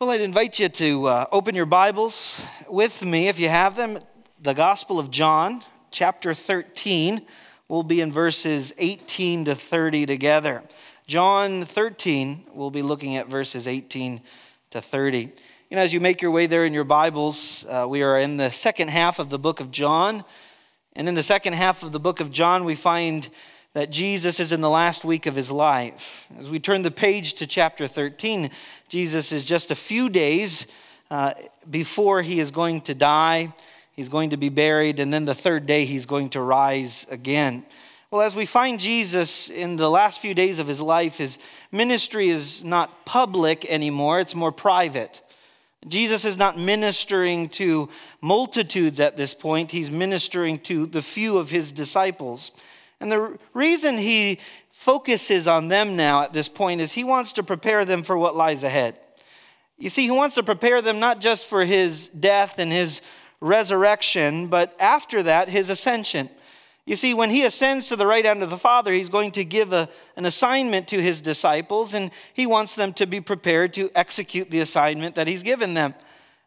Well, I'd invite you to uh, open your Bibles with me, if you have them, the Gospel of John, chapter 13. We'll be in verses 18 to 30 together. John 13, we'll be looking at verses 18 to 30. You know, as you make your way there in your Bibles, uh, we are in the second half of the book of John. And in the second half of the book of John, we find that Jesus is in the last week of his life. As we turn the page to chapter 13, Jesus is just a few days uh, before he is going to die. He's going to be buried, and then the third day he's going to rise again. Well, as we find Jesus in the last few days of his life, his ministry is not public anymore, it's more private. Jesus is not ministering to multitudes at this point, he's ministering to the few of his disciples. And the reason he focuses on them now at this point is he wants to prepare them for what lies ahead. You see, he wants to prepare them not just for his death and his resurrection, but after that, his ascension. You see, when he ascends to the right hand of the Father, he's going to give a, an assignment to his disciples, and he wants them to be prepared to execute the assignment that he's given them.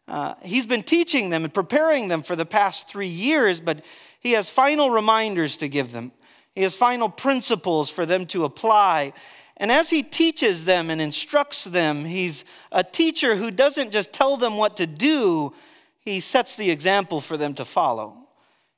Uh, he's been teaching them and preparing them for the past three years, but he has final reminders to give them. He has final principles for them to apply. And as he teaches them and instructs them, he's a teacher who doesn't just tell them what to do, he sets the example for them to follow.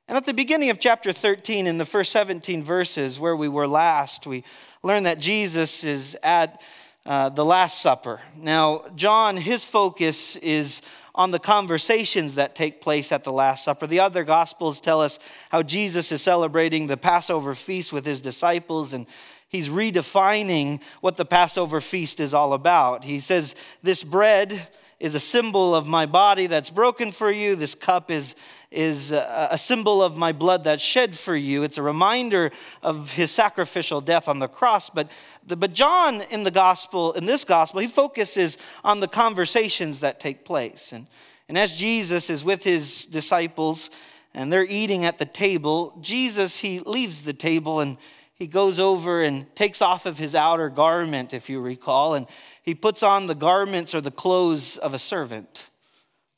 And at the beginning of chapter 13, in the first 17 verses where we were last, we learn that Jesus is at uh, the Last Supper. Now, John, his focus is on the conversations that take place at the Last Supper. The other Gospels tell us how Jesus is celebrating the Passover feast with his disciples, and he's redefining what the Passover feast is all about. He says, This bread is a symbol of my body that's broken for you, this cup is is a symbol of my blood that's shed for you. It's a reminder of his sacrificial death on the cross. But, the, but John, in the gospel, in this gospel, he focuses on the conversations that take place. And, and as Jesus is with his disciples and they're eating at the table, Jesus, he leaves the table and he goes over and takes off of his outer garment, if you recall, and he puts on the garments or the clothes of a servant.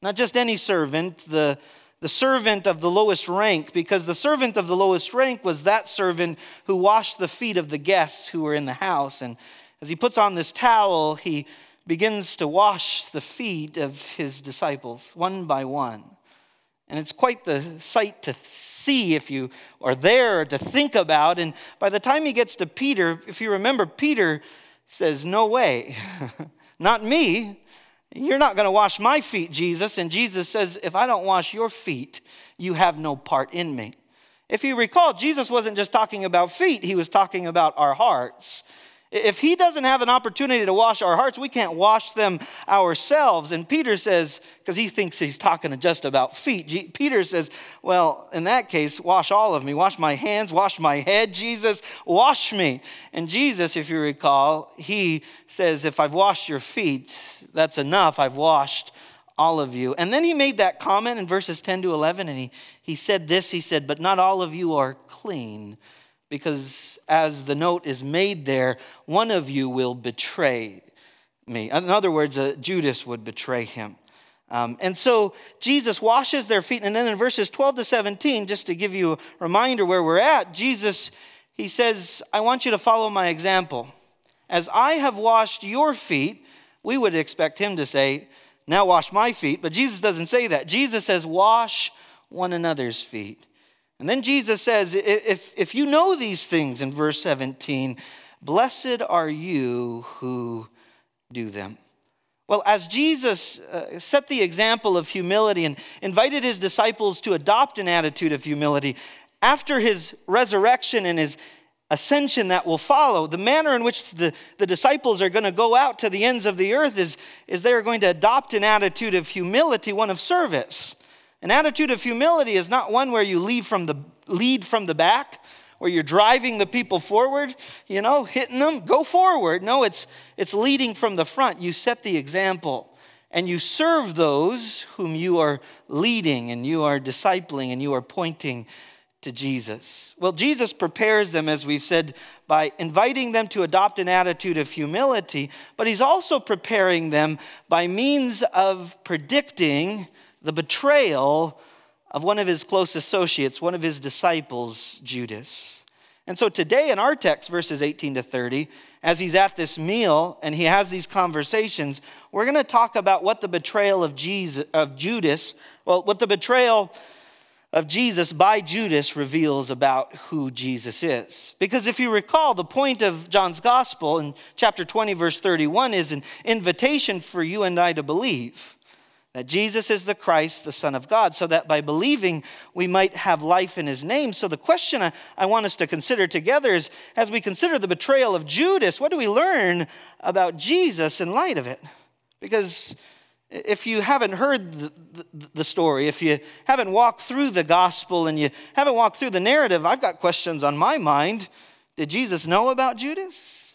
Not just any servant, the the servant of the lowest rank, because the servant of the lowest rank was that servant who washed the feet of the guests who were in the house. And as he puts on this towel, he begins to wash the feet of his disciples one by one. And it's quite the sight to see if you are there to think about. And by the time he gets to Peter, if you remember, Peter says, No way, not me. You're not going to wash my feet, Jesus. And Jesus says, If I don't wash your feet, you have no part in me. If you recall, Jesus wasn't just talking about feet, he was talking about our hearts. If he doesn't have an opportunity to wash our hearts, we can't wash them ourselves. And Peter says, because he thinks he's talking just about feet, Peter says, Well, in that case, wash all of me. Wash my hands, wash my head, Jesus, wash me. And Jesus, if you recall, he says, If I've washed your feet, that's enough. I've washed all of you. And then he made that comment in verses 10 to 11, and he, he said this He said, But not all of you are clean because as the note is made there, one of you will betray me. In other words, uh, Judas would betray him. Um, and so Jesus washes their feet. And then in verses 12 to 17, just to give you a reminder where we're at, Jesus, he says, I want you to follow my example. As I have washed your feet, we would expect him to say, Now wash my feet. But Jesus doesn't say that. Jesus says, Wash one another's feet. And then Jesus says, if, if you know these things in verse 17, blessed are you who do them. Well, as Jesus uh, set the example of humility and invited his disciples to adopt an attitude of humility, after his resurrection and his ascension that will follow, the manner in which the, the disciples are going to go out to the ends of the earth is, is they're going to adopt an attitude of humility, one of service. An attitude of humility is not one where you lead from the, lead from the back, where you're driving the people forward, you know, hitting them, go forward. No, it's, it's leading from the front. You set the example and you serve those whom you are leading and you are discipling and you are pointing to Jesus? Well, Jesus prepares them, as we've said, by inviting them to adopt an attitude of humility, but he's also preparing them by means of predicting the betrayal of one of his close associates, one of his disciples, Judas. And so today in our text, verses 18 to 30, as he's at this meal and he has these conversations, we're going to talk about what the betrayal of Jesus of Judas, well, what the betrayal of Jesus by Judas reveals about who Jesus is. Because if you recall, the point of John's gospel in chapter 20, verse 31 is an invitation for you and I to believe that Jesus is the Christ, the Son of God, so that by believing we might have life in his name. So, the question I, I, want us to consider together is as we consider the betrayal of Judas, what do we learn about Jesus in light of it? Because if you haven't heard the, the, the, story, if you haven't walked through the gospel and you haven't walked through the narrative, I've got questions on my mind. Did Jesus know about Judas?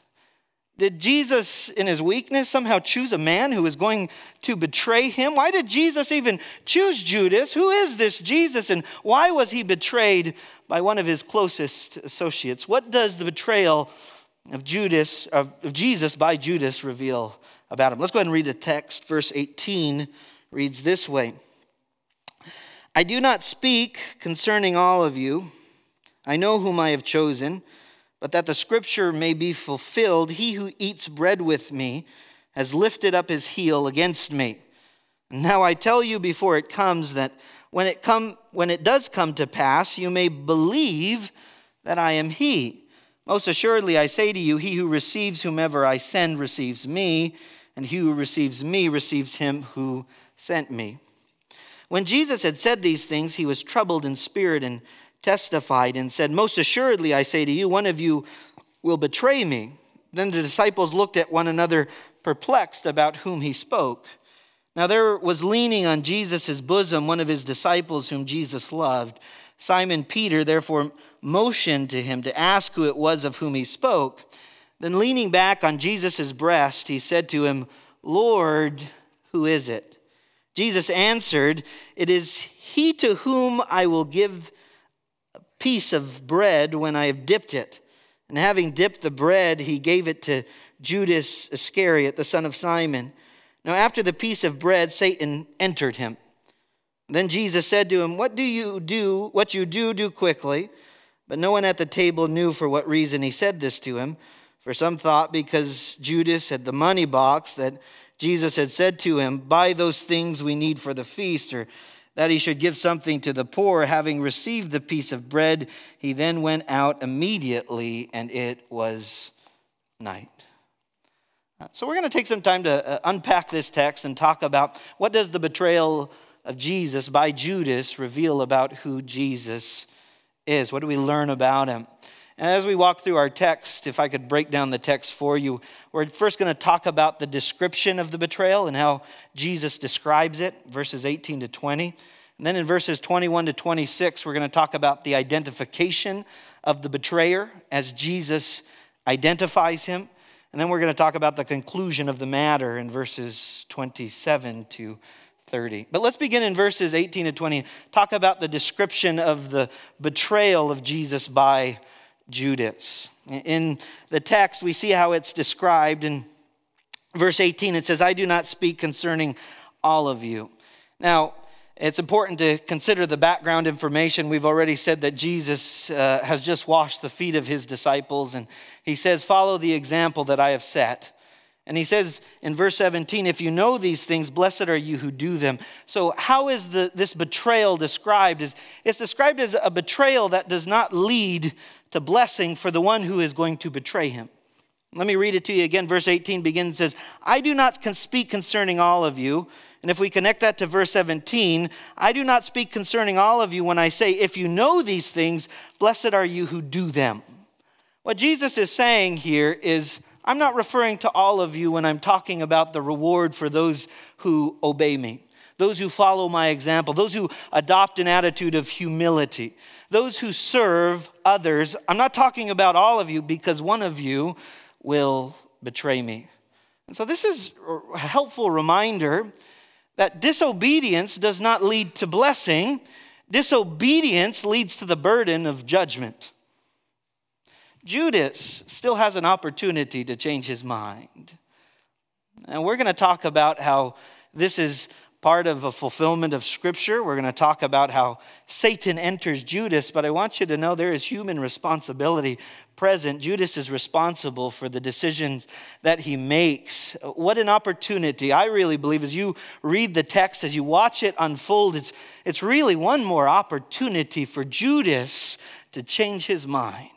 Did Jesus, in his weakness, somehow choose a man who was going to betray him? Why did Jesus even choose Judas? Who is this Jesus, and why was he betrayed by one of his closest associates? What does the betrayal of Judas, of Jesus by Judas, reveal about him. Let's go ahead and read the text. Verse 18 reads this way I do not speak concerning all of you. I know whom I have chosen, but that the scripture may be fulfilled, he who eats bread with me has lifted up his heel against me. Now I tell you before it comes that when it come when it does come to pass, you may believe that I am he. Most assuredly I say to you, he who receives whomever I send receives me and he who receives me receives him who sent me. When Jesus had said these things, he was troubled in spirit and testified and said, Most assuredly, I say to you, one of you will betray me. Then the disciples looked at one another, perplexed about whom he spoke. Now there was leaning on Jesus' bosom one of his disciples whom Jesus loved. Simon Peter therefore motioned to him to ask who it was of whom he spoke. Then, leaning back on Jesus' breast, he said to him, Lord, who is it? Jesus answered, It is he to whom I will give piece of bread when I have dipped it. And having dipped the bread, he gave it to Judas Iscariot, the son of Simon. Now, after the piece of bread, Satan entered him. Then Jesus said to him, What do you do? What you do, do quickly. But no one at the table knew for what reason he said this to him. For some thought because Judas had the money box that Jesus had said to him, Buy those things we need for the feast, or that he should give something to the poor. Having received the piece of bread, he then went out immediately, and it was night. So we're going to take some time to uh, unpack this text and talk about what does the betrayal of Jesus by Judas reveal about who Jesus is? What do we learn about him? And as we walk through our text, if I could break down the text for you, we're first going to talk about the description of the betrayal and how Jesus describes it, verses 18 to 20. And then in verses 21 to 26, we're going to talk about the identification of the betrayer as Jesus identifies him. And then we're going to talk about the conclusion of the matter in verses 27 to 30. But let's begin in verses 18 to 20. Talk about the description of the betrayal of Jesus by Judas. In the text, we see how it's described. In verse 18, it says, I do not speak concerning all of you. Now, it's important to consider the background information. We've already said that Jesus uh, has just washed the feet of his disciples, and he says, Follow the example that I have set. And he says in verse 17, if you know these things, blessed are you who do them. So, how is the, this betrayal described? It's described as a betrayal that does not lead to blessing for the one who is going to betray him. Let me read it to you again. Verse 18 begins says, I do not speak concerning all of you. And if we connect that to verse 17, I do not speak concerning all of you when I say, if you know these things, blessed are you who do them. What Jesus is saying here is, I'm not referring to all of you when I'm talking about the reward for those who obey me, those who follow my example, those who adopt an attitude of humility, those who serve others. I'm not talking about all of you because one of you will betray me. And so, this is a helpful reminder that disobedience does not lead to blessing. disobedience leads to the burden of judgment. Judas still has an opportunity to change his mind. And we're going to talk about how this is part of a fulfillment of Scripture. We're going to talk about how Satan enters Judas, but I want you to know there is human responsibility present. Judas is responsible for the decisions that he makes. What an opportunity. I really believe as you read the text, as you watch it unfold, it's, it's really one more opportunity for Judas to change his mind,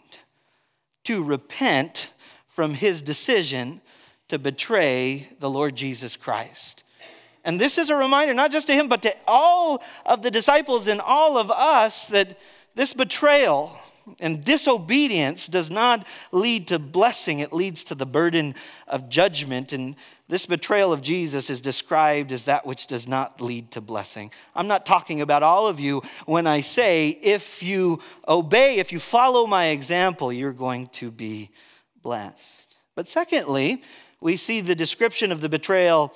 to repent from his decision to betray the Lord Jesus Christ. And this is a reminder, not just to him, but to all of the disciples and all of us, that this betrayal and disobedience does not lead to blessing, it leads to the burden of judgment. And this betrayal of Jesus is described as that which does not lead to blessing. I'm not talking about all of you when I say, if you obey, if you follow my example, you're going to be blessed. But secondly, we see the description of the betrayal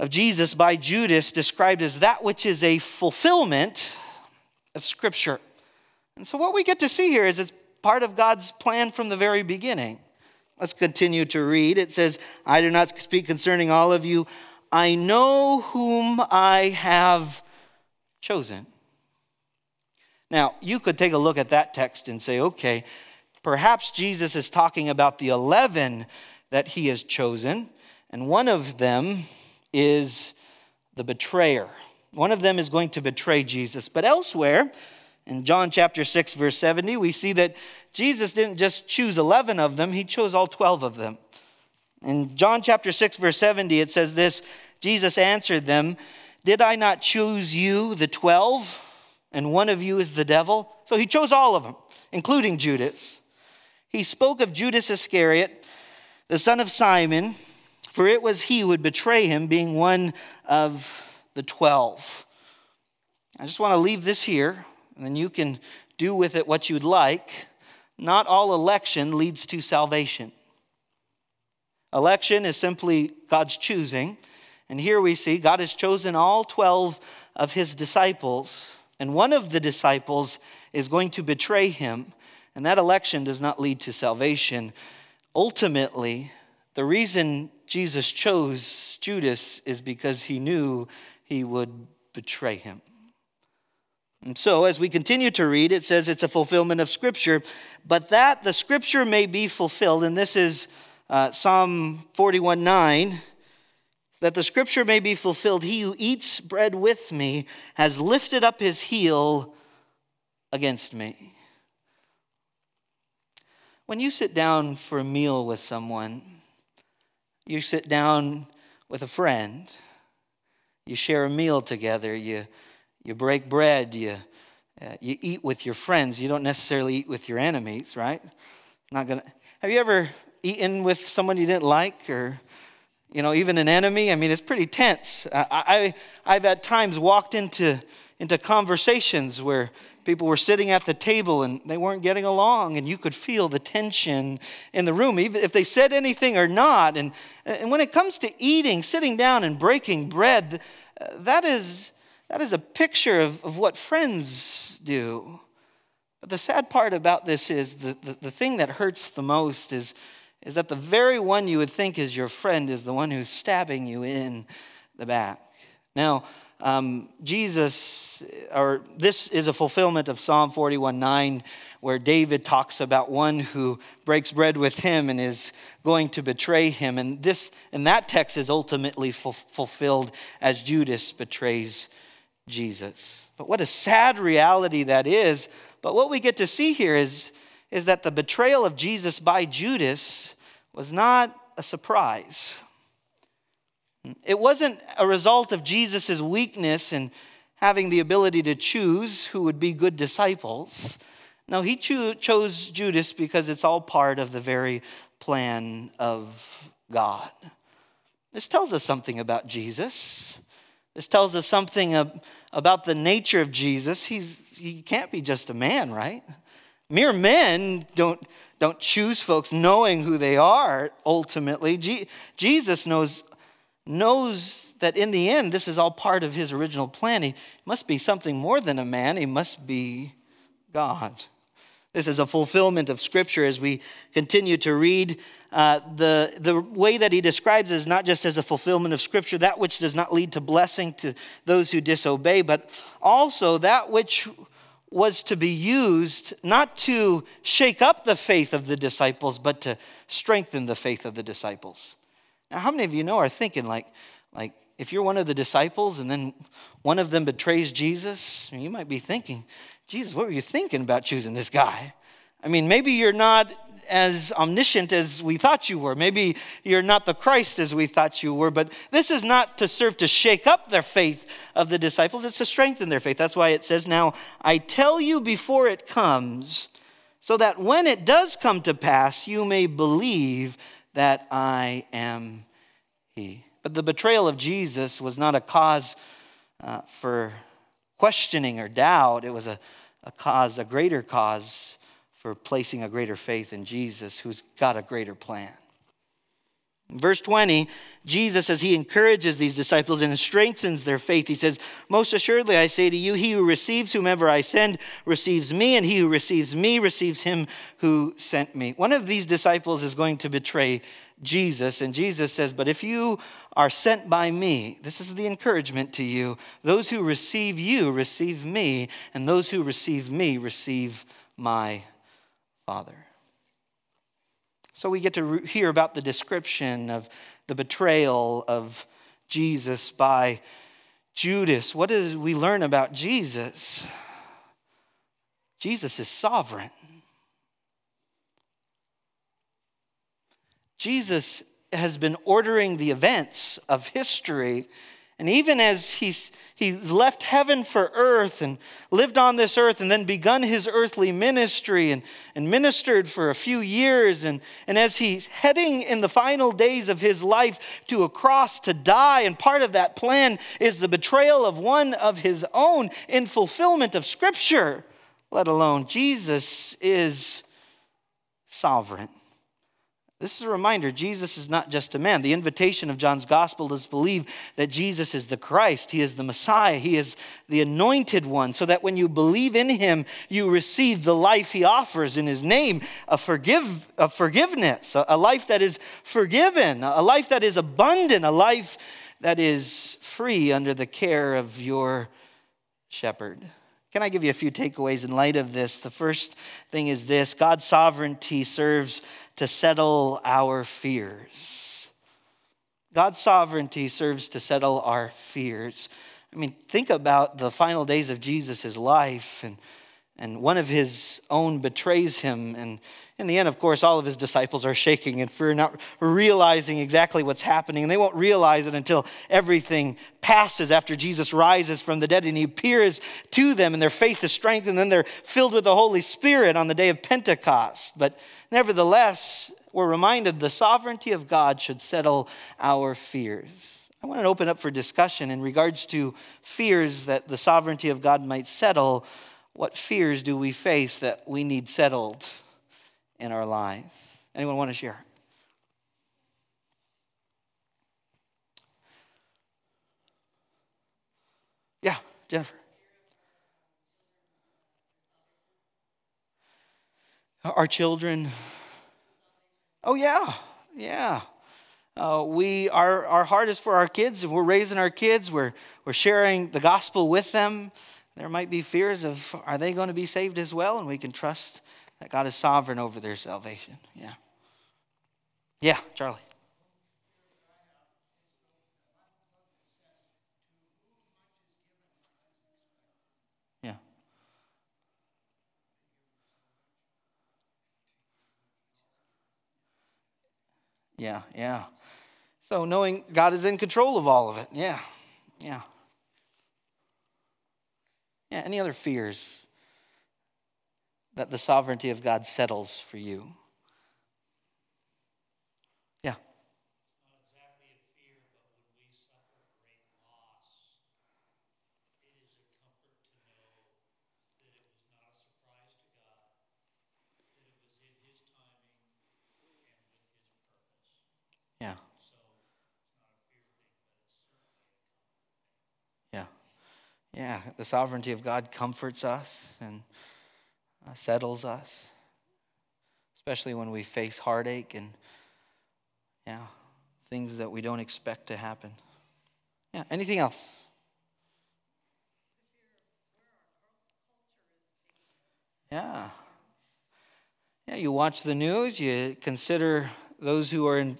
of Jesus by Judas described as that which is a fulfillment of Scripture. And so, what we get to see here is it's part of God's plan from the very beginning. Let's continue to read. It says, I do not speak concerning all of you. I know whom I have chosen. Now, you could take a look at that text and say, okay, perhaps Jesus is talking about the 11 that he has chosen, and one of them is the betrayer. One of them is going to betray Jesus. But elsewhere, in John chapter 6, verse 70, we see that Jesus didn't just choose 11 of them, he chose all 12 of them. In John chapter 6, verse 70, it says this Jesus answered them, Did I not choose you, the 12, and one of you is the devil? So he chose all of them, including Judas. He spoke of Judas Iscariot, the son of Simon for it was he who would betray him, being one of the twelve. I just want to leave this here, and then you can do with it what you'd like. Not all election leads to salvation. Election is simply God's choosing. And here we see God has chosen all 12 of his disciples, and one of the disciples is going to betray him. And that election does not lead to salvation. Ultimately, the reason Jesus chose Judas is because he knew he would betray him. And so, as we continue to read, it says it's a fulfillment of Scripture, but that the Scripture may be fulfilled, and this is uh, Psalm 41 9, that the Scripture may be fulfilled. He who eats bread with me has lifted up his heel against me. When you sit down for a meal with someone, you sit down with a friend, you share a meal together, you, you break bread, you, uh, you eat with your friends. You don't necessarily eat with your enemies, right? Not gonna. Have you ever eaten with someone you didn't like, or you know, even an enemy? I mean, it's pretty tense. I, I I've at times walked into into conversations where people were sitting at the table and they weren't getting along, and you could feel the tension in the room, even if they said anything or not. And, and when it comes to eating, sitting down and breaking bread, uh, that is, that is a picture of, of what friends do. But the sad part about this is the, the, the thing that hurts the most is, is that the very one you would think is your friend is the one who's stabbing you in the back. Now, um, Jesus, or this is a fulfillment of Psalm 41 9, where David talks about one who breaks bread with him and is going to betray him. And this, and that text is ultimately fulfilled as Judas betrays Jesus. But what a sad reality that is. But what we get to see here is, is that the betrayal of Jesus by Judas was not a surprise. It wasn't a result of Jesus' weakness and having the ability to choose who would be good disciples. No, he cho- chose Judas because it's all part of the very plan of God. This tells us something about Jesus. This tells us something about the nature of Jesus. He's, he can't be just a man, right? Mere men don't, don't choose folks knowing who they are ultimately. Je- Jesus knows knows that in the end, this is all part of his original plan. He must be something more than a man, he must be God. This is a fulfillment of Scripture as we continue to read. Uh, the, the way that he describes is not just as a fulfillment of Scripture, that which does not lead to blessing to those who disobey, but also that which was to be used not to shake up the faith of the disciples, but to strengthen the faith of the disciples. Now, how many of you know are thinking like, like if you're one of the disciples and then one of them betrays Jesus, you might be thinking, Jesus, what were you thinking about choosing this guy? I mean, maybe you're not as omniscient as we thought you were. Maybe you're not the Christ as we thought you were, but this is not to serve to shake up their faith of the disciples, it's to strengthen their faith. That's why it says, Now I tell you before it comes, so that when it does come to pass, you may believe that I am He. But the betrayal of Jesus was not a cause uh, for questioning or doubt, it was a, a cause, a greater cause for placing a greater faith in Jesus, who's got a greater plan. Verse 20, Jesus, as he encourages these disciples and strengthens their faith, he says, Most assuredly, I say to you, he who receives whomever I send receives me, and he who receives me receives him who sent me. One of these disciples is going to betray Jesus, and Jesus says, But if you are sent by me, this is the encouragement to you. Those who receive you receive me, and those who receive me receive my Father. So we get to hear about the description of the betrayal of Jesus by Judas. What do we learn about Jesus? Jesus is sovereign. Jesus has been ordering the events of history and even as he's, he's left heaven for earth and lived on this earth and then begun his earthly ministry and, and ministered for a few years, and, and as he's heading in the final days of his life to a cross to die, and part of that plan is the betrayal of one of his own in fulfillment of Scripture, let alone Jesus is sovereign. This is a reminder Jesus is not just a man. The invitation of John's gospel is believe that Jesus is the Christ, he is the Messiah, he is the anointed one, so that when you believe in him, you receive the life he offers in his name a, forgive, a forgiveness, a, a life that is forgiven, a life that is abundant, a life that is free under the care of your shepherd. Can I give you a few takeaways in light of this? The first thing is this God's sovereignty serves to settle our fears. God's sovereignty serves to settle our fears. I mean, think about the final days of Jesus' life, and, and one of his own betrays him. And in the end, of course, all of his disciples are shaking and fear, not realizing exactly what's happening. And they won't realize it until everything passes after Jesus rises from the dead and he appears to them, and their faith is strengthened, and then they're filled with the Holy Spirit on the day of Pentecost. But Nevertheless, we're reminded the sovereignty of God should settle our fears. I want to open up for discussion in regards to fears that the sovereignty of God might settle. What fears do we face that we need settled in our lives? Anyone want to share? Yeah, Jennifer. Our children. Oh, yeah, yeah. Uh, we, our, our heart is for our kids. We're raising our kids. We're, we're sharing the gospel with them. There might be fears of are they going to be saved as well? And we can trust that God is sovereign over their salvation. Yeah. Yeah, Charlie. Yeah, yeah. Yeah. So knowing God is in control of all of it. Yeah, yeah. Yeah, any other fears that the sovereignty of God settles for you? Yeah. Yeah. Yeah, the sovereignty of God comforts us and uh, settles us, especially when we face heartache and, yeah, things that we don't expect to happen. Yeah, anything else? Yeah. Yeah, you watch the news, you consider those who are in,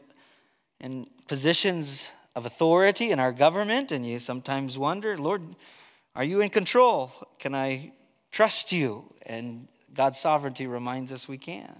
in positions of authority in our government, and you sometimes wonder, Lord, are you in control? Can I trust you? And God's sovereignty reminds us we can.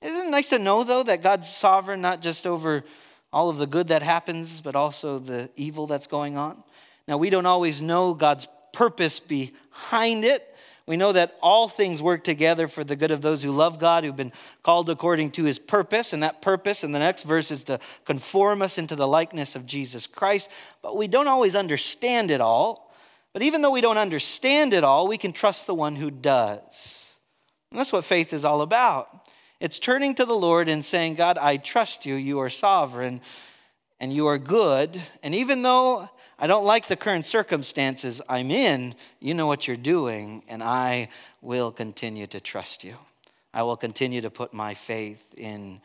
Isn't it nice to know, though, that God's sovereign not just over all of the good that happens, but also the evil that's going on? Now, we don't always know God's purpose behind it. We know that all things work together for the good of those who love God, who've been called according to his purpose. And that purpose in the next verse is to conform us into the likeness of Jesus Christ. But we don't always understand it all. But even though we don't understand it all, we can trust the one who does. And that's what faith is all about. It's turning to the Lord and saying, God, I trust you. You are sovereign and you are good. And even though I don't like the current circumstances I'm in, you know what you're doing, and I will continue to trust you. I will continue to put my faith in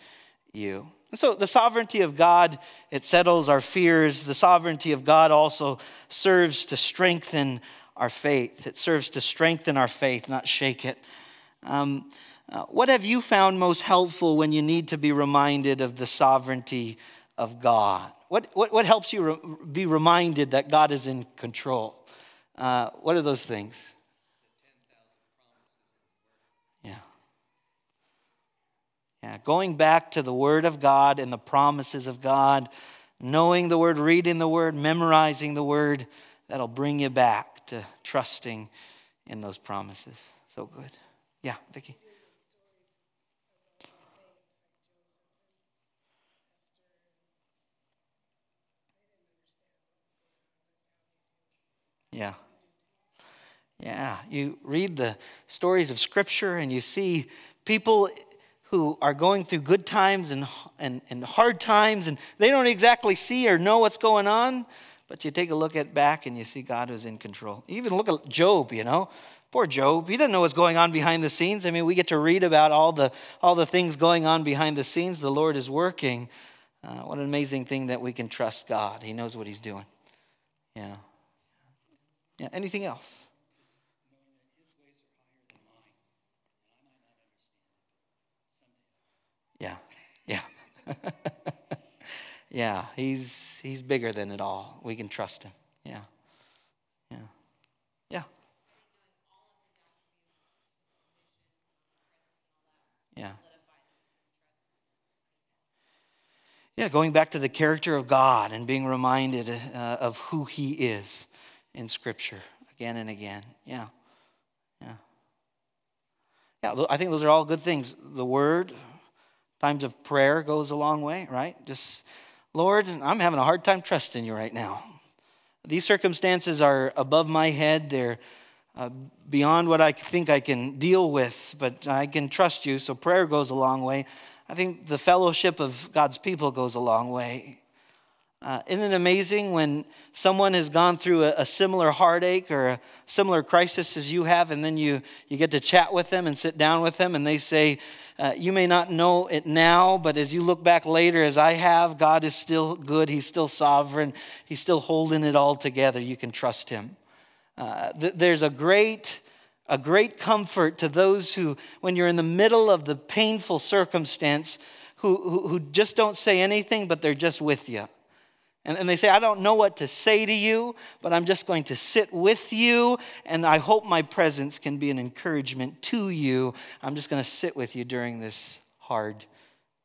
you. And so the sovereignty of God, it settles our fears. The sovereignty of God also serves to strengthen our faith. It serves to strengthen our faith, not shake it. Um, uh, what have you found most helpful when you need to be reminded of the sovereignty of God? What, what, what helps you re- be reminded that God is in control? Uh, what are those things? Yeah. Yeah, going back to the Word of God and the promises of God, knowing the Word, reading the Word, memorizing the Word, that'll bring you back to trusting in those promises. So good. Yeah, Vicki. Yeah. Yeah. You read the stories of Scripture and you see people who are going through good times and, and, and hard times, and they don't exactly see or know what's going on, but you take a look at back and you see God is in control. even look at Job, you know. Poor Job. He doesn't know what's going on behind the scenes. I mean, we get to read about all the, all the things going on behind the scenes. The Lord is working. Uh, what an amazing thing that we can trust God. He knows what He's doing. Yeah. Yeah, anything else? Yeah, yeah. yeah, he's he's bigger than it all. We can trust him. Yeah. Yeah. Yeah. Yeah. Yeah, going back to the character of God and being reminded uh, of who he is in Scripture again and again. Yeah. Yeah. Yeah, I think those are all good things. The Word, times of prayer goes a long way, right? Just, Lord, I'm having a hard time trusting you right now. These circumstances are above my head. They're uh, beyond what I think I can deal with, but I can trust you. So prayer goes a long way. I think the fellowship of God's people goes a long way. Uh, isn't it amazing when someone has gone through a, a, similar heartache or a similar crisis as you have, and then you, you get to chat with them and sit down with them, and they say, uh, You may not know it now, but as you look back later, as I have, God is still good. He's still sovereign. He's still holding it all together. You can trust Him. Uh, th- there's a great a great comfort to those who, when you're in the middle of the painful circumstance, who, who, who just don't say anything, but they're just with you. And, and they say, I don't know what to say to you, but I'm just going to sit with you, and I hope my presence can be an encouragement to you. I'm just going to sit with you during this hard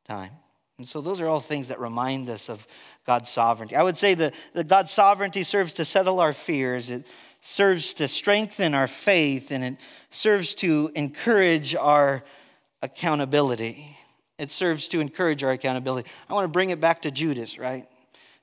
time. And so those are all things that remind us of God's sovereignty. I would say that, that God's sovereignty serves to settle our fears, it serves to strengthen our faith, and it serves to encourage our accountability. It serves to encourage our accountability. I want to bring it back to Judas, right?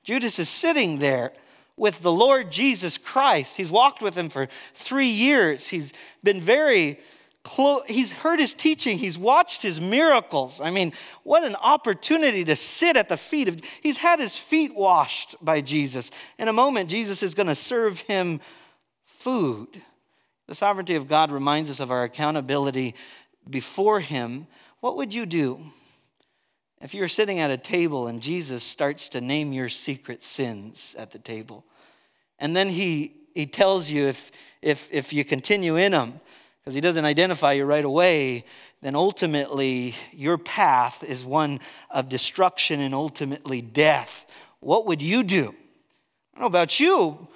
Judas is sitting there with the Lord Jesus Christ. He's walked with him for three years. He's been very close. he's heard his teaching, he's watched his miracles. I mean, what an opportunity to sit at the feet of He's had his feet washed by Jesus. In a moment Jesus is going to serve him food. The sovereignty of God reminds us of our accountability before him. What would you do if you're sitting at a table and Jesus starts to name your secret sins at the table? And then he he tells you if if if you continue in them because he doesn't identify you right away, then ultimately your path is one of destruction and ultimately death. What would you do? I don't know about you.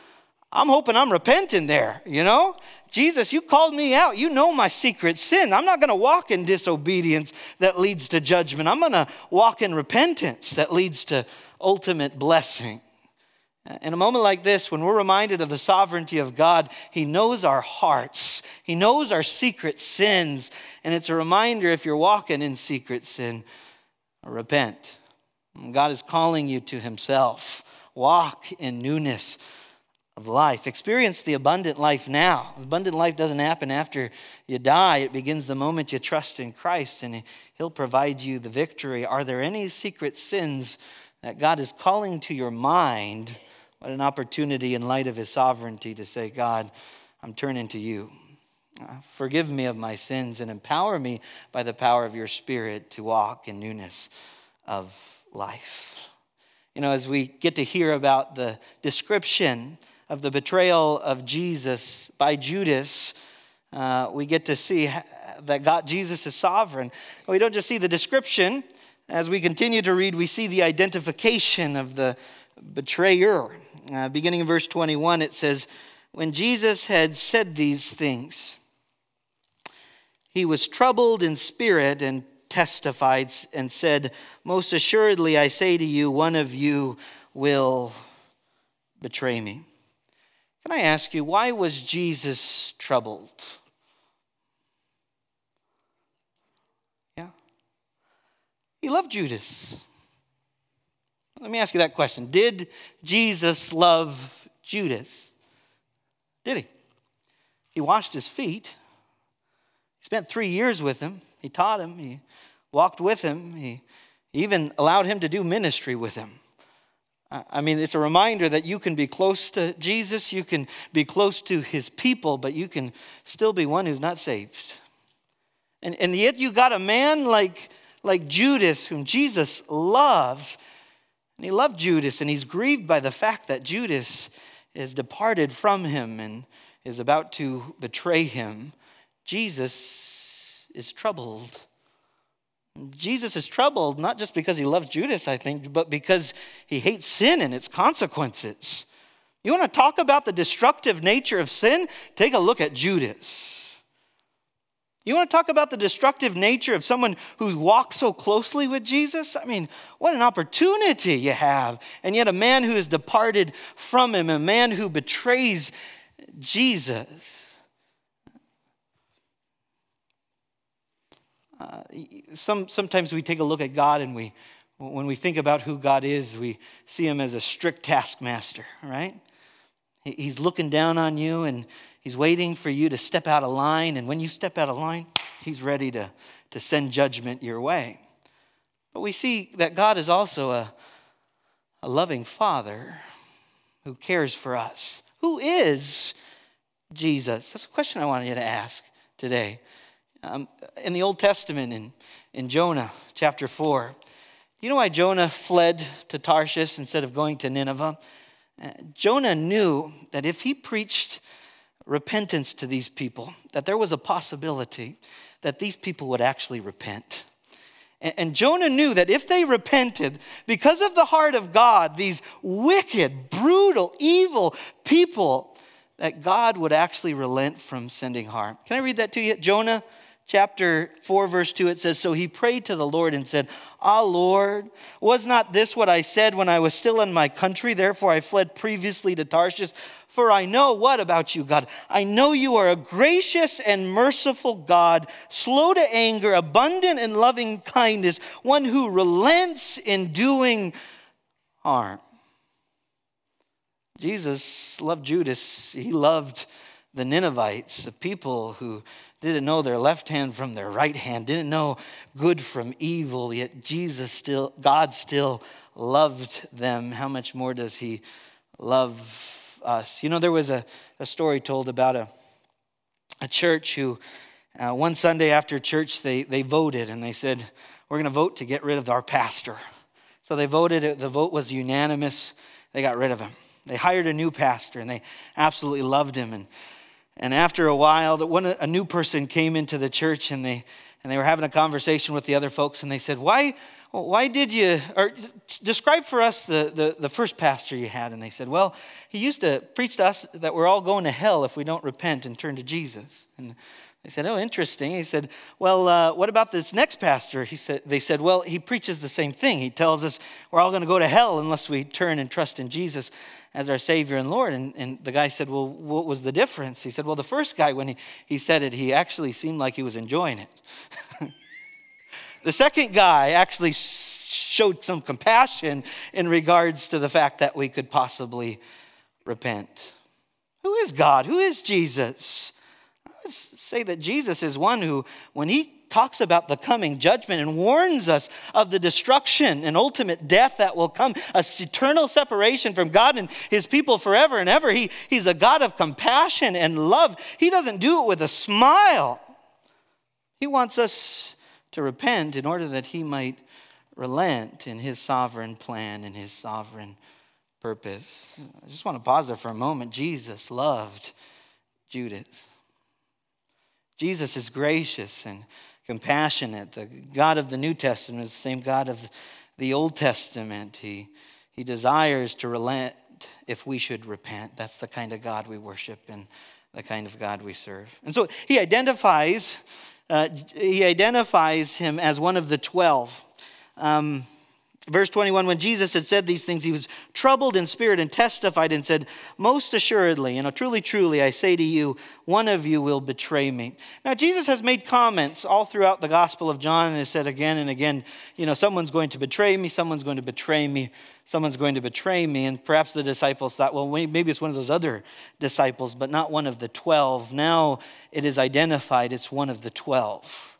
I'm hoping I'm repenting there, you know? Jesus, you called me out. You know my secret sin. I'm not going to walk in disobedience that leads to judgment. I'm going to walk in repentance that leads to ultimate blessing. In a moment like this, when we're reminded of the sovereignty of God, He knows our hearts, He knows our secret sins. And it's a reminder if you're walking in secret sin, repent. God is calling you to Himself. Walk in newness of life. Experience the abundant life now. Abundant life doesn't happen after you die, it begins the moment you trust in Christ, and He'll provide you the victory. Are there any secret sins that God is calling to your mind? What an opportunity in light of his sovereignty to say, God, I'm turning to you. Uh, forgive me of my sins and empower me by the power of your spirit to walk in newness of life. You know, as we get to hear about the description of the betrayal of Jesus by Judas, uh, we get to see that God, Jesus is sovereign. We don't just see the description. As we continue to read, we see the identification of the betrayer. Uh, beginning in verse 21, it says, When Jesus had said these things, he was troubled in spirit and testified and said, Most assuredly, I say to you, one of you will betray me. Can I ask you, why was Jesus troubled? Yeah. He loved Judas. Let me ask you that question. Did Jesus love Judas? Did he? He washed his feet. He spent three years with him. He taught him. He walked with him. He even allowed him to do ministry with him. I mean, it's a reminder that you can be close to Jesus, you can be close to his people, but you can still be one who's not saved. And, and yet, you got a man like, like Judas, whom Jesus loves, and he loved Judas, and he's grieved by the fact that Judas is departed from him and is about to betray him. Jesus is troubled. Jesus is troubled not just because he loves Judas, I think, but because he hates sin and its consequences. You want to talk about the destructive nature of sin? Take a look at Judas. You want to talk about the destructive nature of someone who walks so closely with Jesus? I mean, what an opportunity you have. And yet, a man who has departed from him, a man who betrays Jesus. Uh, some, sometimes we take a look at God and we, when we think about who God is, we see him as a strict taskmaster, right? He's looking down on you and He's waiting for you to step out of line, and when you step out of line, He's ready to, to send judgment your way. But we see that God is also a, a loving Father who cares for us. Who is Jesus? That's a question I wanted you to ask today. Um, in the Old Testament, in, in Jonah chapter 4, you know why Jonah fled to Tarshish instead of going to Nineveh? Uh, Jonah knew that if he preached repentance to these people, that there was a possibility that these people would actually repent. And Jonah knew that if they repented, because of the heart of God, these wicked, brutal, evil people, that God would actually relent from sending harm. Can I read that to you? Jonah chapter 4, verse 2, it says, So he prayed to the Lord and said, Ah, Lord, was not this what I said when I was still in my country? Therefore I fled previously to Tarshish. For I know what about you, God? I know you are a gracious and merciful God, slow to anger, abundant in loving kindness, one who relents in doing harm. Jesus loved Judas. He loved the Ninevites, the people who didn't know their left hand from their right hand, didn't know good from evil, yet Jesus still, God still loved them. How much more does He love us? You know, there was a, a story told about a, a church who, uh, one Sunday after church, they, they voted and they said, We're going to vote to get rid of our pastor. So they voted, the vote was unanimous. They got rid of him. They hired a new pastor and they absolutely loved him. And, and after a while, one, a new person came into the church and they, and they were having a conversation with the other folks and they said, Why, why did you, or describe for us the, the, the first pastor you had? And they said, Well, he used to preach to us that we're all going to hell if we don't repent and turn to Jesus. And they said, Oh, interesting. He said, Well, uh, what about this next pastor? He said, they said, Well, he preaches the same thing. He tells us we're all going to go to hell unless we turn and trust in Jesus as our Savior and Lord. And, and the guy said, Well, what was the difference? He said, Well, the first guy, when he, he said it, he actually seemed like he was enjoying it. the second guy actually showed some compassion in regards to the fact that we could possibly repent. Who is God? Who is Jesus? Say that Jesus is one who, when he talks about the coming judgment and warns us of the destruction and ultimate death that will come, a eternal separation from God and his people forever and ever. He, he's a God of compassion and love. He doesn't do it with a smile. He wants us to repent in order that he might relent in his sovereign plan and his sovereign purpose. I just want to pause there for a moment. Jesus loved Judas. Jesus is gracious and compassionate. The God of the New Testament is the same God of the Old Testament. He, he desires to relent if we should repent. That's the kind of God we worship and the kind of God we serve. And so he identifies, uh, he identifies him as one of the twelve. Um, Verse 21 When Jesus had said these things, he was troubled in spirit and testified and said, Most assuredly, you know, truly, truly, I say to you, one of you will betray me. Now, Jesus has made comments all throughout the Gospel of John and has said again and again, you know, someone's going to betray me, someone's going to betray me, someone's going to betray me. And perhaps the disciples thought, well, maybe it's one of those other disciples, but not one of the 12. Now it is identified, it's one of the 12.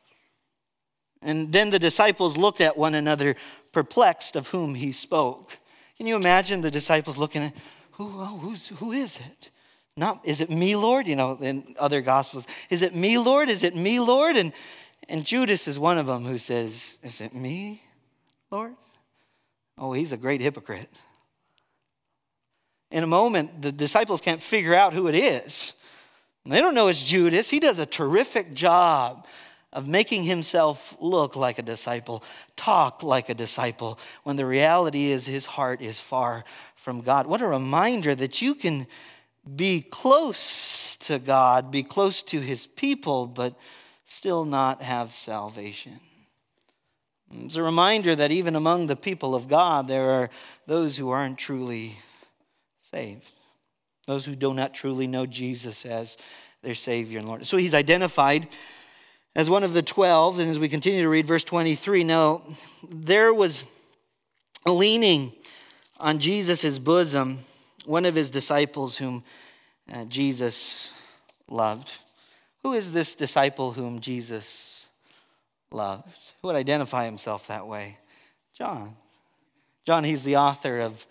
And then the disciples looked at one another, perplexed of whom he spoke. Can you imagine the disciples looking at, who, oh, who's, who is it? Not, is it me, Lord? You know, in other gospels, is it me, Lord? Is it me, Lord? And, and Judas is one of them who says, Is it me, Lord? Oh, he's a great hypocrite. In a moment, the disciples can't figure out who it is. They don't know it's Judas. He does a terrific job of making himself look like a disciple, talk like a disciple, when the reality is his heart is far from God. What a reminder that you can be close to God, be close to his people, but still not have salvation. It's a reminder that even among the people of God, there are those who aren't truly saved, those who do not truly know Jesus as their Savior and Lord. So he's identified as one of the twelve, and as we continue to read verse 23, now there was leaning on Jesus' bosom one of his disciples whom uh, Jesus loved. Who is this disciple whom Jesus loved? Who would identify himself that way? John. John, he's the author of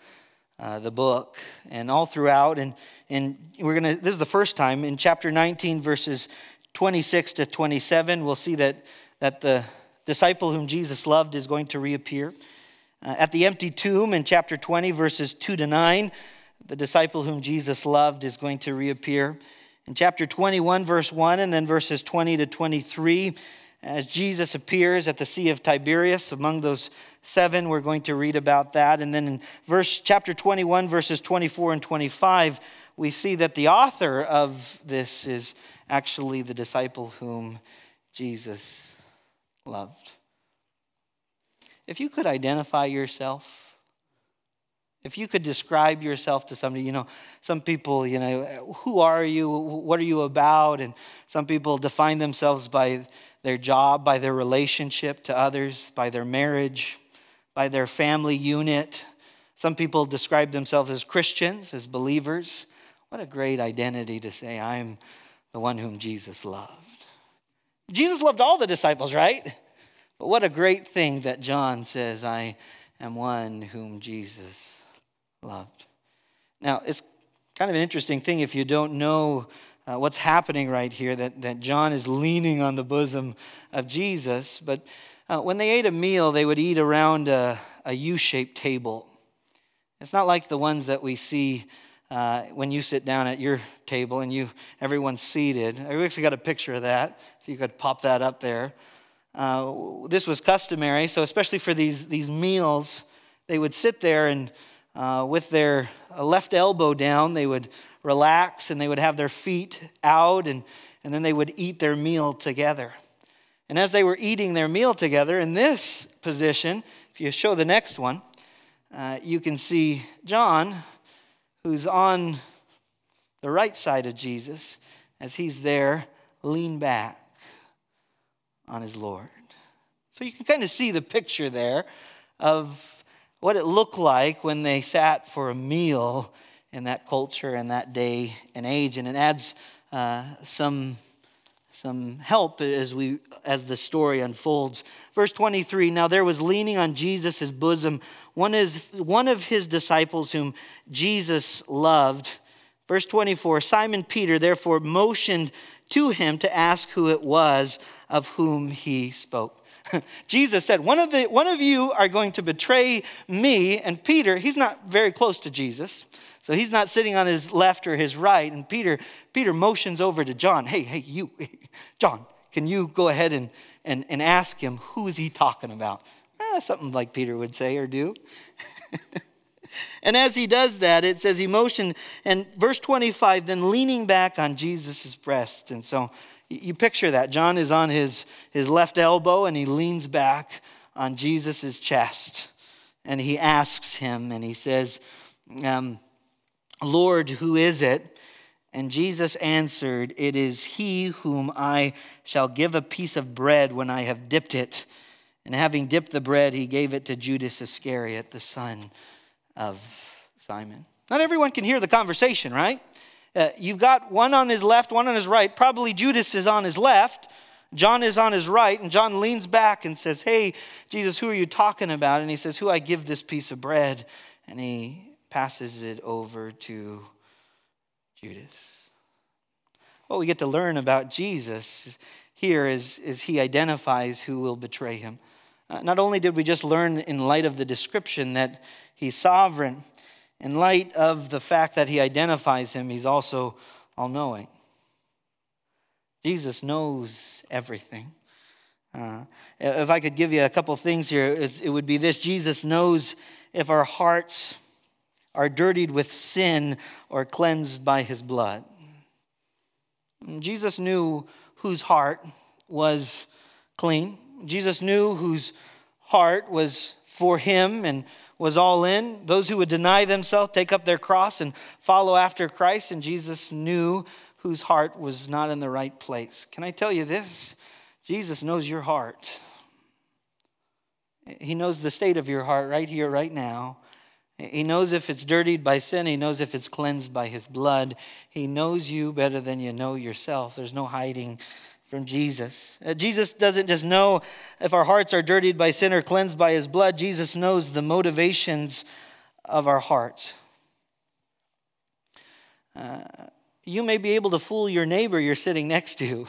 uh, the book and all throughout. And, and we're going to, this is the first time in chapter 19, verses 26 to 27, we'll see that, that the disciple whom Jesus loved is going to reappear. Uh, at the empty tomb in chapter 20, verses 2 to 9, the disciple whom Jesus loved is going to reappear. In chapter 21, verse 1, and then verses 20 to 23, as Jesus appears at the Sea of Tiberias among those seven, we're going to read about that. And then in verse chapter 21, verses 24 and 25, we see that the author of this is actually the disciple whom Jesus loved. If you could identify yourself, if you could describe yourself to somebody, you know, some people, you know, who are you? What are you about? And some people define themselves by their job, by their relationship to others, by their marriage, by their family unit. Some people describe themselves as Christians, as believers. What a great identity to say, I'm the one whom Jesus loved. Jesus loved all the disciples, right? But what a great thing that John says, I am one whom Jesus loved. Now, it's kind of an interesting thing if you don't know uh, what's happening right here that, that John is leaning on the bosom of Jesus. But uh, when they ate a meal, they would eat around a a U shaped table. It's not like the ones that we see uh, when you sit down at your table and you everyone's seated. I actually got a picture of that. If you could pop that up there. Uh, this was customary, so especially for these, these meals, they would sit there and uh, with their left elbow down, they would relax and they would have their feet out and, and then they would eat their meal together. And as they were eating their meal together in this position, if you show the next one, uh, you can see John, who's on the right side of Jesus, as he's there, lean back on his Lord. So you can kind of see the picture there of what it looked like when they sat for a meal in that culture and that day and age. And it adds uh, some some help as we as the story unfolds. Verse 23, now there was leaning on Jesus' bosom one is one of his disciples whom Jesus loved. Verse 24, Simon Peter therefore motioned to him to ask who it was of whom he spoke. Jesus said, one of, the, one of you are going to betray me. And Peter, he's not very close to Jesus. So he's not sitting on his left or his right. And Peter, Peter motions over to John. Hey, hey, you, John, can you go ahead and, and, and ask him who is he talking about? Eh, something like Peter would say or do. and as he does that, it says he motioned, and verse 25, then leaning back on Jesus' breast. And so you picture that. John is on his, his left elbow and he leans back on Jesus' chest. And he asks him, and he says, um, Lord, who is it? And Jesus answered, It is he whom I shall give a piece of bread when I have dipped it. And having dipped the bread, he gave it to Judas Iscariot, the son of Simon. Not everyone can hear the conversation, right? Uh, you've got one on his left, one on his right. Probably Judas is on his left. John is on his right, and John leans back and says, Hey, Jesus, who are you talking about? And he says, Who I give this piece of bread. And he passes it over to Judas. What we get to learn about Jesus here is, is he identifies who will betray him. Uh, not only did we just learn in light of the description that he's sovereign, in light of the fact that he identifies him, he's also all knowing. Jesus knows everything. Uh, if I could give you a couple things here, it would be this Jesus knows if our hearts are dirtied with sin or cleansed by his blood. Jesus knew whose heart was clean. Jesus knew whose heart was for him and was all in. Those who would deny themselves, take up their cross, and follow after Christ. And Jesus knew whose heart was not in the right place. Can I tell you this? Jesus knows your heart. He knows the state of your heart right here, right now. He knows if it's dirtied by sin. He knows if it's cleansed by his blood. He knows you better than you know yourself. There's no hiding from Jesus. Uh, Jesus doesn't just know if our hearts are dirtied by sin or cleansed by his blood. Jesus knows the motivations of our hearts. Uh, you may be able to fool your neighbor you're sitting next to.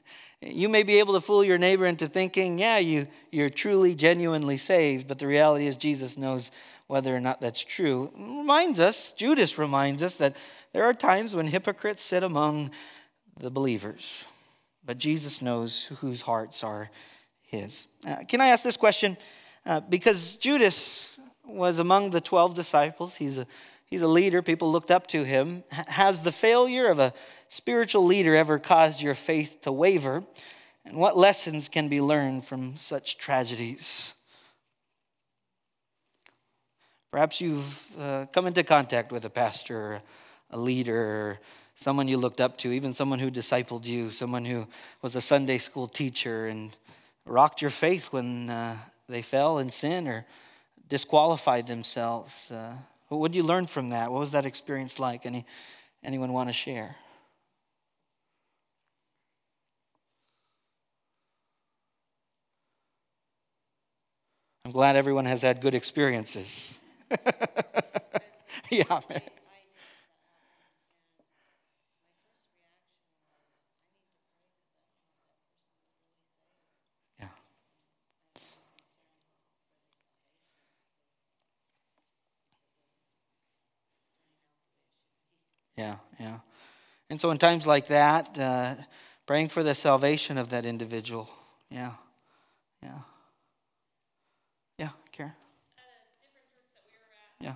you may be able to fool your neighbor into thinking, yeah, you, you're truly, genuinely saved, but the reality is Jesus knows whether or not that's true. reminds us, Judas reminds us, that there are times when hypocrites sit among the believers, but Jesus knows whose hearts are his. Uh, can I ask this question? Uh, because Judas was among the 12 disciples, he's a, he's a leader, people looked up to him. Has the failure of a spiritual leader ever caused your faith to waver? And what lessons can be learned from such tragedies? Perhaps you've uh, come into contact with a pastor, a leader, someone you looked up to, even someone who discipled you, someone who was a Sunday school teacher and rocked your faith when uh, they fell in sin or disqualified themselves. Uh, what did you learn from that? What was that experience like? Any, anyone want to share? I'm glad everyone has had good experiences. yeah, man. Yeah, yeah. And so, in times like that, uh, praying for the salvation of that individual. Yeah, yeah. Yeah, Karen. Yeah.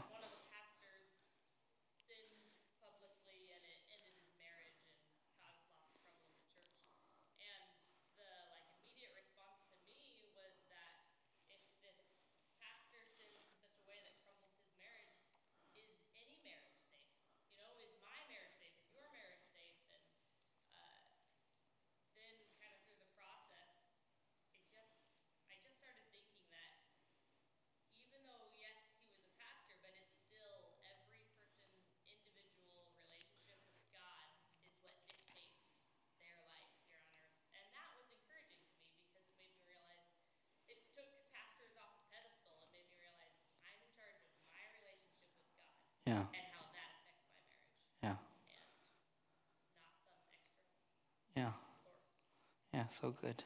Yeah. Yeah. Yeah. Yeah, so good.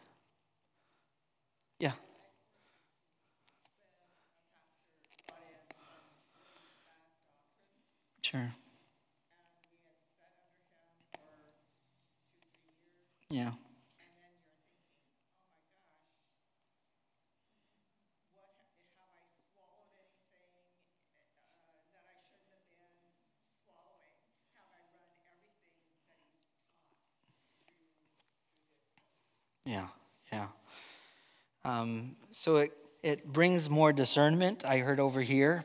Yeah. Sure. Yeah. Yeah, yeah. Um, so it, it brings more discernment, I heard over here.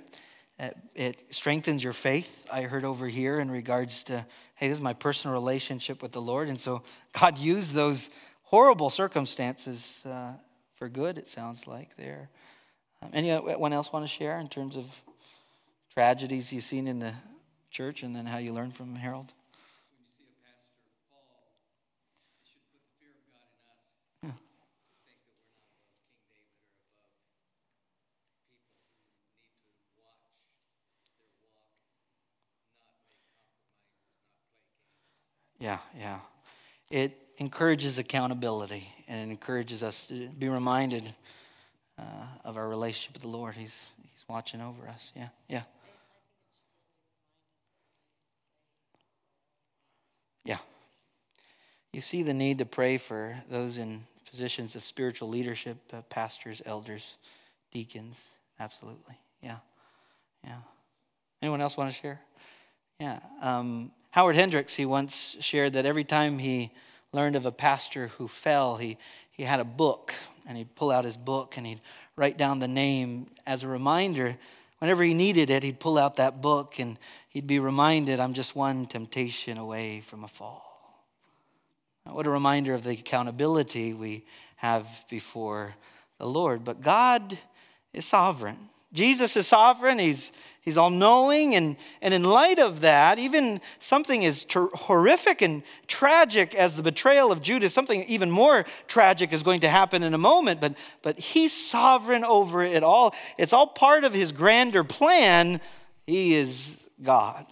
It, it strengthens your faith, I heard over here, in regards to, hey, this is my personal relationship with the Lord. And so God used those horrible circumstances uh, for good, it sounds like there. Um, anyone else want to share in terms of tragedies you've seen in the church and then how you learn from Harold? Yeah, yeah. It encourages accountability and it encourages us to be reminded uh, of our relationship with the Lord. He's, he's watching over us. Yeah, yeah. Yeah. You see the need to pray for those in positions of spiritual leadership, uh, pastors, elders, deacons. Absolutely. Yeah. Yeah. Anyone else want to share? Yeah. Um, Howard Hendricks, he once shared that every time he learned of a pastor who fell, he, he had a book, and he'd pull out his book and he'd write down the name as a reminder. Whenever he needed it, he'd pull out that book and he'd be reminded, I'm just one temptation away from a fall. What a reminder of the accountability we have before the Lord. But God is sovereign. Jesus is sovereign, He's, he's all knowing. And, and in light of that, even something as ter- horrific and tragic as the betrayal of Judas, something even more tragic is going to happen in a moment. But, but He's sovereign over it all. It's all part of His grander plan. He is God.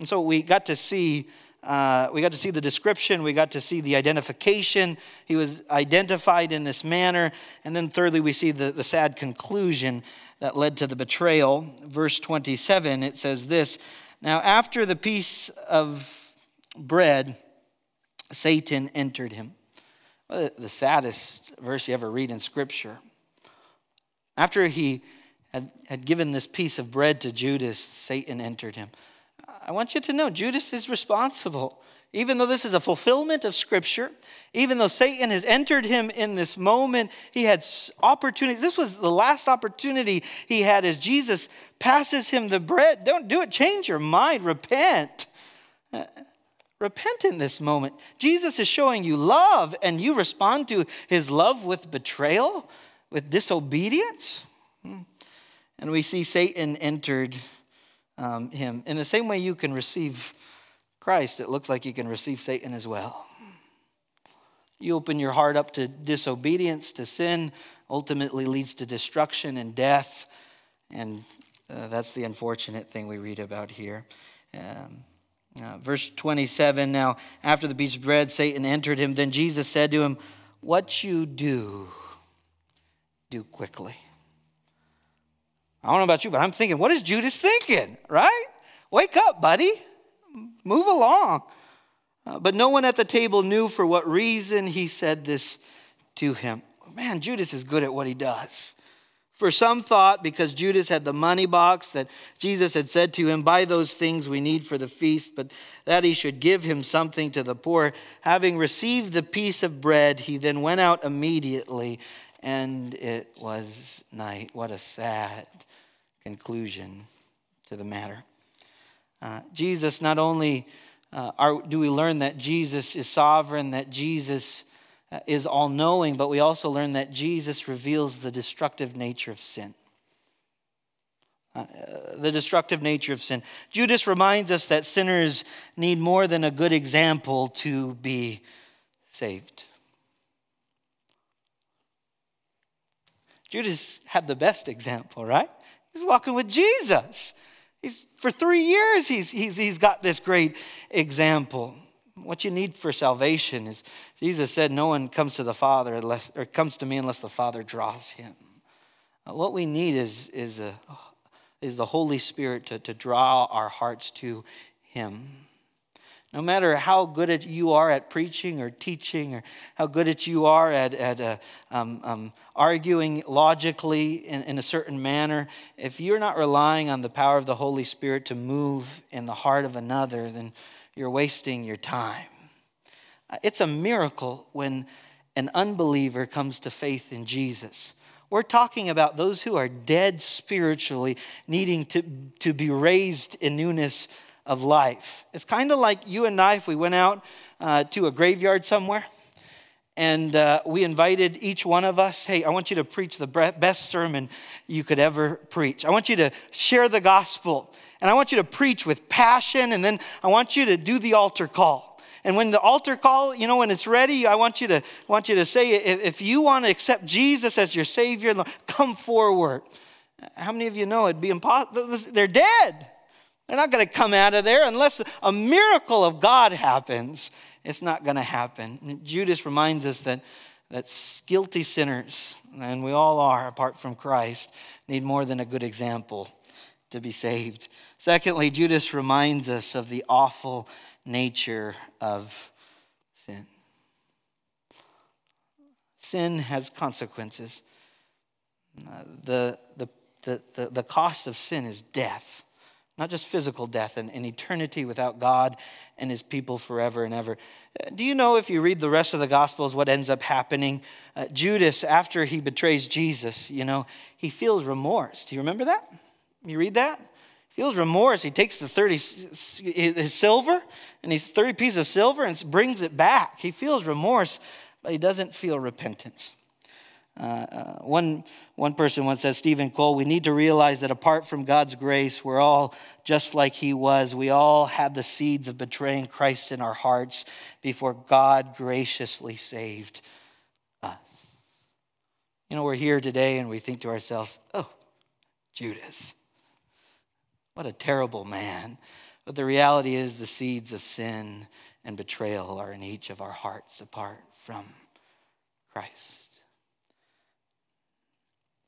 And so we got to see. Uh, we got to see the description, we got to see the identification. He was identified in this manner. And then, thirdly, we see the, the sad conclusion that led to the betrayal. Verse 27, it says this Now, after the piece of bread, Satan entered him. The saddest verse you ever read in Scripture. After he had, had given this piece of bread to Judas, Satan entered him. I want you to know Judas is responsible. Even though this is a fulfillment of Scripture, even though Satan has entered him in this moment, he had opportunity. This was the last opportunity he had as Jesus passes him the bread. Don't do it. Change your mind. Repent. Uh, repent in this moment. Jesus is showing you love, and you respond to his love with betrayal, with disobedience. Hmm. And we see Satan entered um, him. In the same way, you can receive Christ, it looks like you can receive Satan as well. You open your heart up to disobedience, to sin, ultimately leads to destruction and death. And uh, that's the unfortunate thing we read about here. Um, uh, verse 27 Now, after the piece of bread, Satan entered him. Then Jesus said to him, What you do, do quickly. I don't know about you, but I'm thinking, what is Judas thinking, right? Wake up, buddy. Move along. Uh, but no one at the table knew for what reason he said this to him. Man, Judas is good at what he does. For some thought, because Judas had the money box, that Jesus had said to him, Buy those things we need for the feast, but that he should give him something to the poor. Having received the piece of bread, he then went out immediately, and it was night. What a sad conclusion to the matter. Uh, Jesus, not only uh, are, do we learn that Jesus is sovereign, that Jesus uh, is all knowing, but we also learn that Jesus reveals the destructive nature of sin. Uh, the destructive nature of sin. Judas reminds us that sinners need more than a good example to be saved. Judas had the best example, right? He's walking with Jesus. He's, for three years, he's, he's, he's got this great example. What you need for salvation is Jesus said, No one comes to the Father unless, or comes to me unless the Father draws him. Uh, what we need is, is, a, is the Holy Spirit to, to draw our hearts to Him. No matter how good at you are at preaching or teaching, or how good at you are at, at uh, um, um, arguing logically in, in a certain manner, if you're not relying on the power of the Holy Spirit to move in the heart of another, then you're wasting your time. Uh, it's a miracle when an unbeliever comes to faith in Jesus. We're talking about those who are dead spiritually, needing to, to be raised in newness of life. It's kind of like you and I if we went out uh, to a graveyard somewhere and uh, we invited each one of us hey, I want you to preach the best sermon you could ever preach. I want you to share the gospel and I want you to preach with passion, and then I want you to do the altar call. And when the altar call, you know, when it's ready, I want you to want you to say, if you want to accept Jesus as your Savior, come forward. How many of you know it'd be impossible? They're dead. They're not going to come out of there unless a miracle of God happens. It's not going to happen. Judas reminds us that that guilty sinners, and we all are apart from Christ, need more than a good example to be saved. Secondly, Judas reminds us of the awful nature of sin. Sin has consequences. Uh, the, the, the, the, the cost of sin is death not just physical death and an eternity without God and his people forever and ever. Uh, do you know if you read the rest of the Gospels what ends up happening? Uh, Judas, after he betrays Jesus, you know, he feels remorse. Do you remember that? You read that? Feels remorse. He takes the 30, his silver, and he's 30 pieces of silver and brings it back. He feels remorse, but he doesn't feel repentance. Uh, uh, one, one person once said, Steven Cole, we need to realize that apart from God's grace, we're all just like he was. We all had the seeds of betraying Christ in our hearts before God graciously saved us. You know, we're here today and we think to ourselves, oh, Judas. What a terrible man. But the reality is, the seeds of sin and betrayal are in each of our hearts apart from Christ.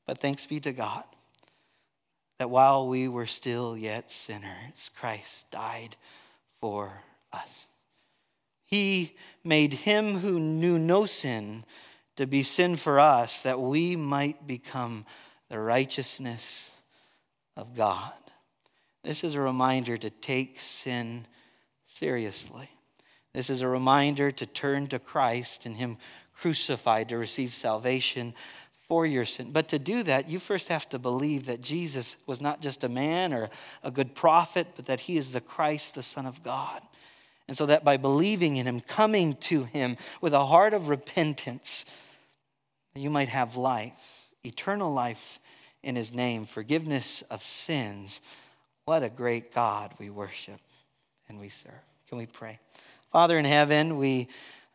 But thanks be to God that while we were still yet sinners, Christ died for us. He made him who knew no sin to be sin for us, that we might become the righteousness of God. This is a reminder to take sin seriously. This is a reminder to turn to Christ and Him crucified to receive salvation for your sin. But to do that, you first have to believe that Jesus was not just a man or a good prophet, but that He is the Christ, the Son of God. And so that by believing in Him, coming to Him with a heart of repentance, you might have life, eternal life in His name, forgiveness of sins what a great God we worship and we serve. Can we pray? Father in heaven, we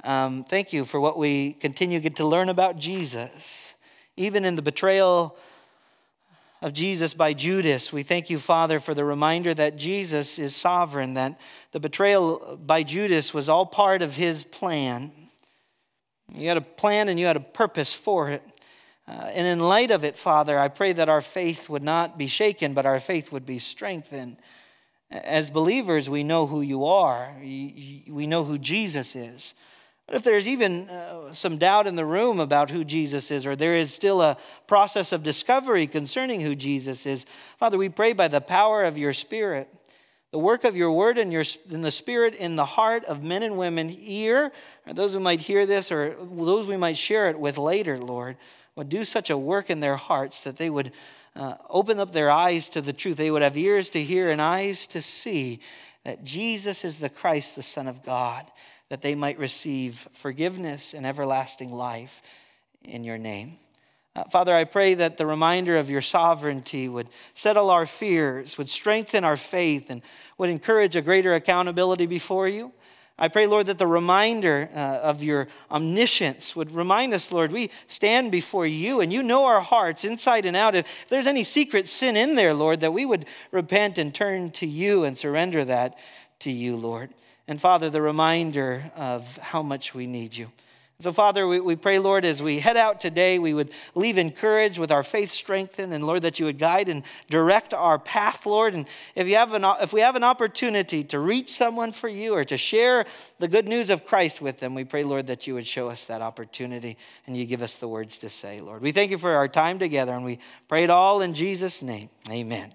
um, thank you for what we continue to get to learn about Jesus even in the betrayal of Jesus by Judas. We thank you, Father, for the reminder that Jesus is sovereign, that the betrayal by Judas was all part of his plan. You had a plan and you had a purpose for it. Uh, and in light of it, Father, I pray that our faith would not be shaken, but our faith would be strengthened. As believers, we know who you are, we know who Jesus is. If there's even uh, some doubt in the room about who Jesus is, or there is still a process of discovery concerning who Jesus is, Father, we pray by the power of your Spirit, the work of your word and, your, and the Spirit in the heart of men and women here, or those who might hear this, or those we might share it with later, Lord, would do such a work in their hearts that they would uh, open up their eyes to the truth. They would have ears to hear and eyes to see that Jesus is the Christ, the Son of God that they might receive forgiveness and everlasting life in your name. Uh, Father, I pray that the reminder of your sovereignty would settle our fears, would strengthen our faith, and would encourage a greater accountability before you. I pray, Lord, that the reminder uh, of your omniscience would remind us, Lord, we stand before you and you know our hearts inside and out. If there's any secret sin in there, Lord, that we would repent and turn to you and surrender that to you, Lord. And Father, the reminder of how much we need you. So, Father, we, we pray, Lord, as we head out today, we would leave encouraged with our faith strengthened, and Lord, that you would guide and direct our path, Lord. And if, you have an, if we have an opportunity to reach someone for you or to share the good news of Christ with them, we pray, Lord, that you would show us that opportunity and you give us the words to say, Lord. We thank you for our time together, and we pray it all in Jesus' name. Amen.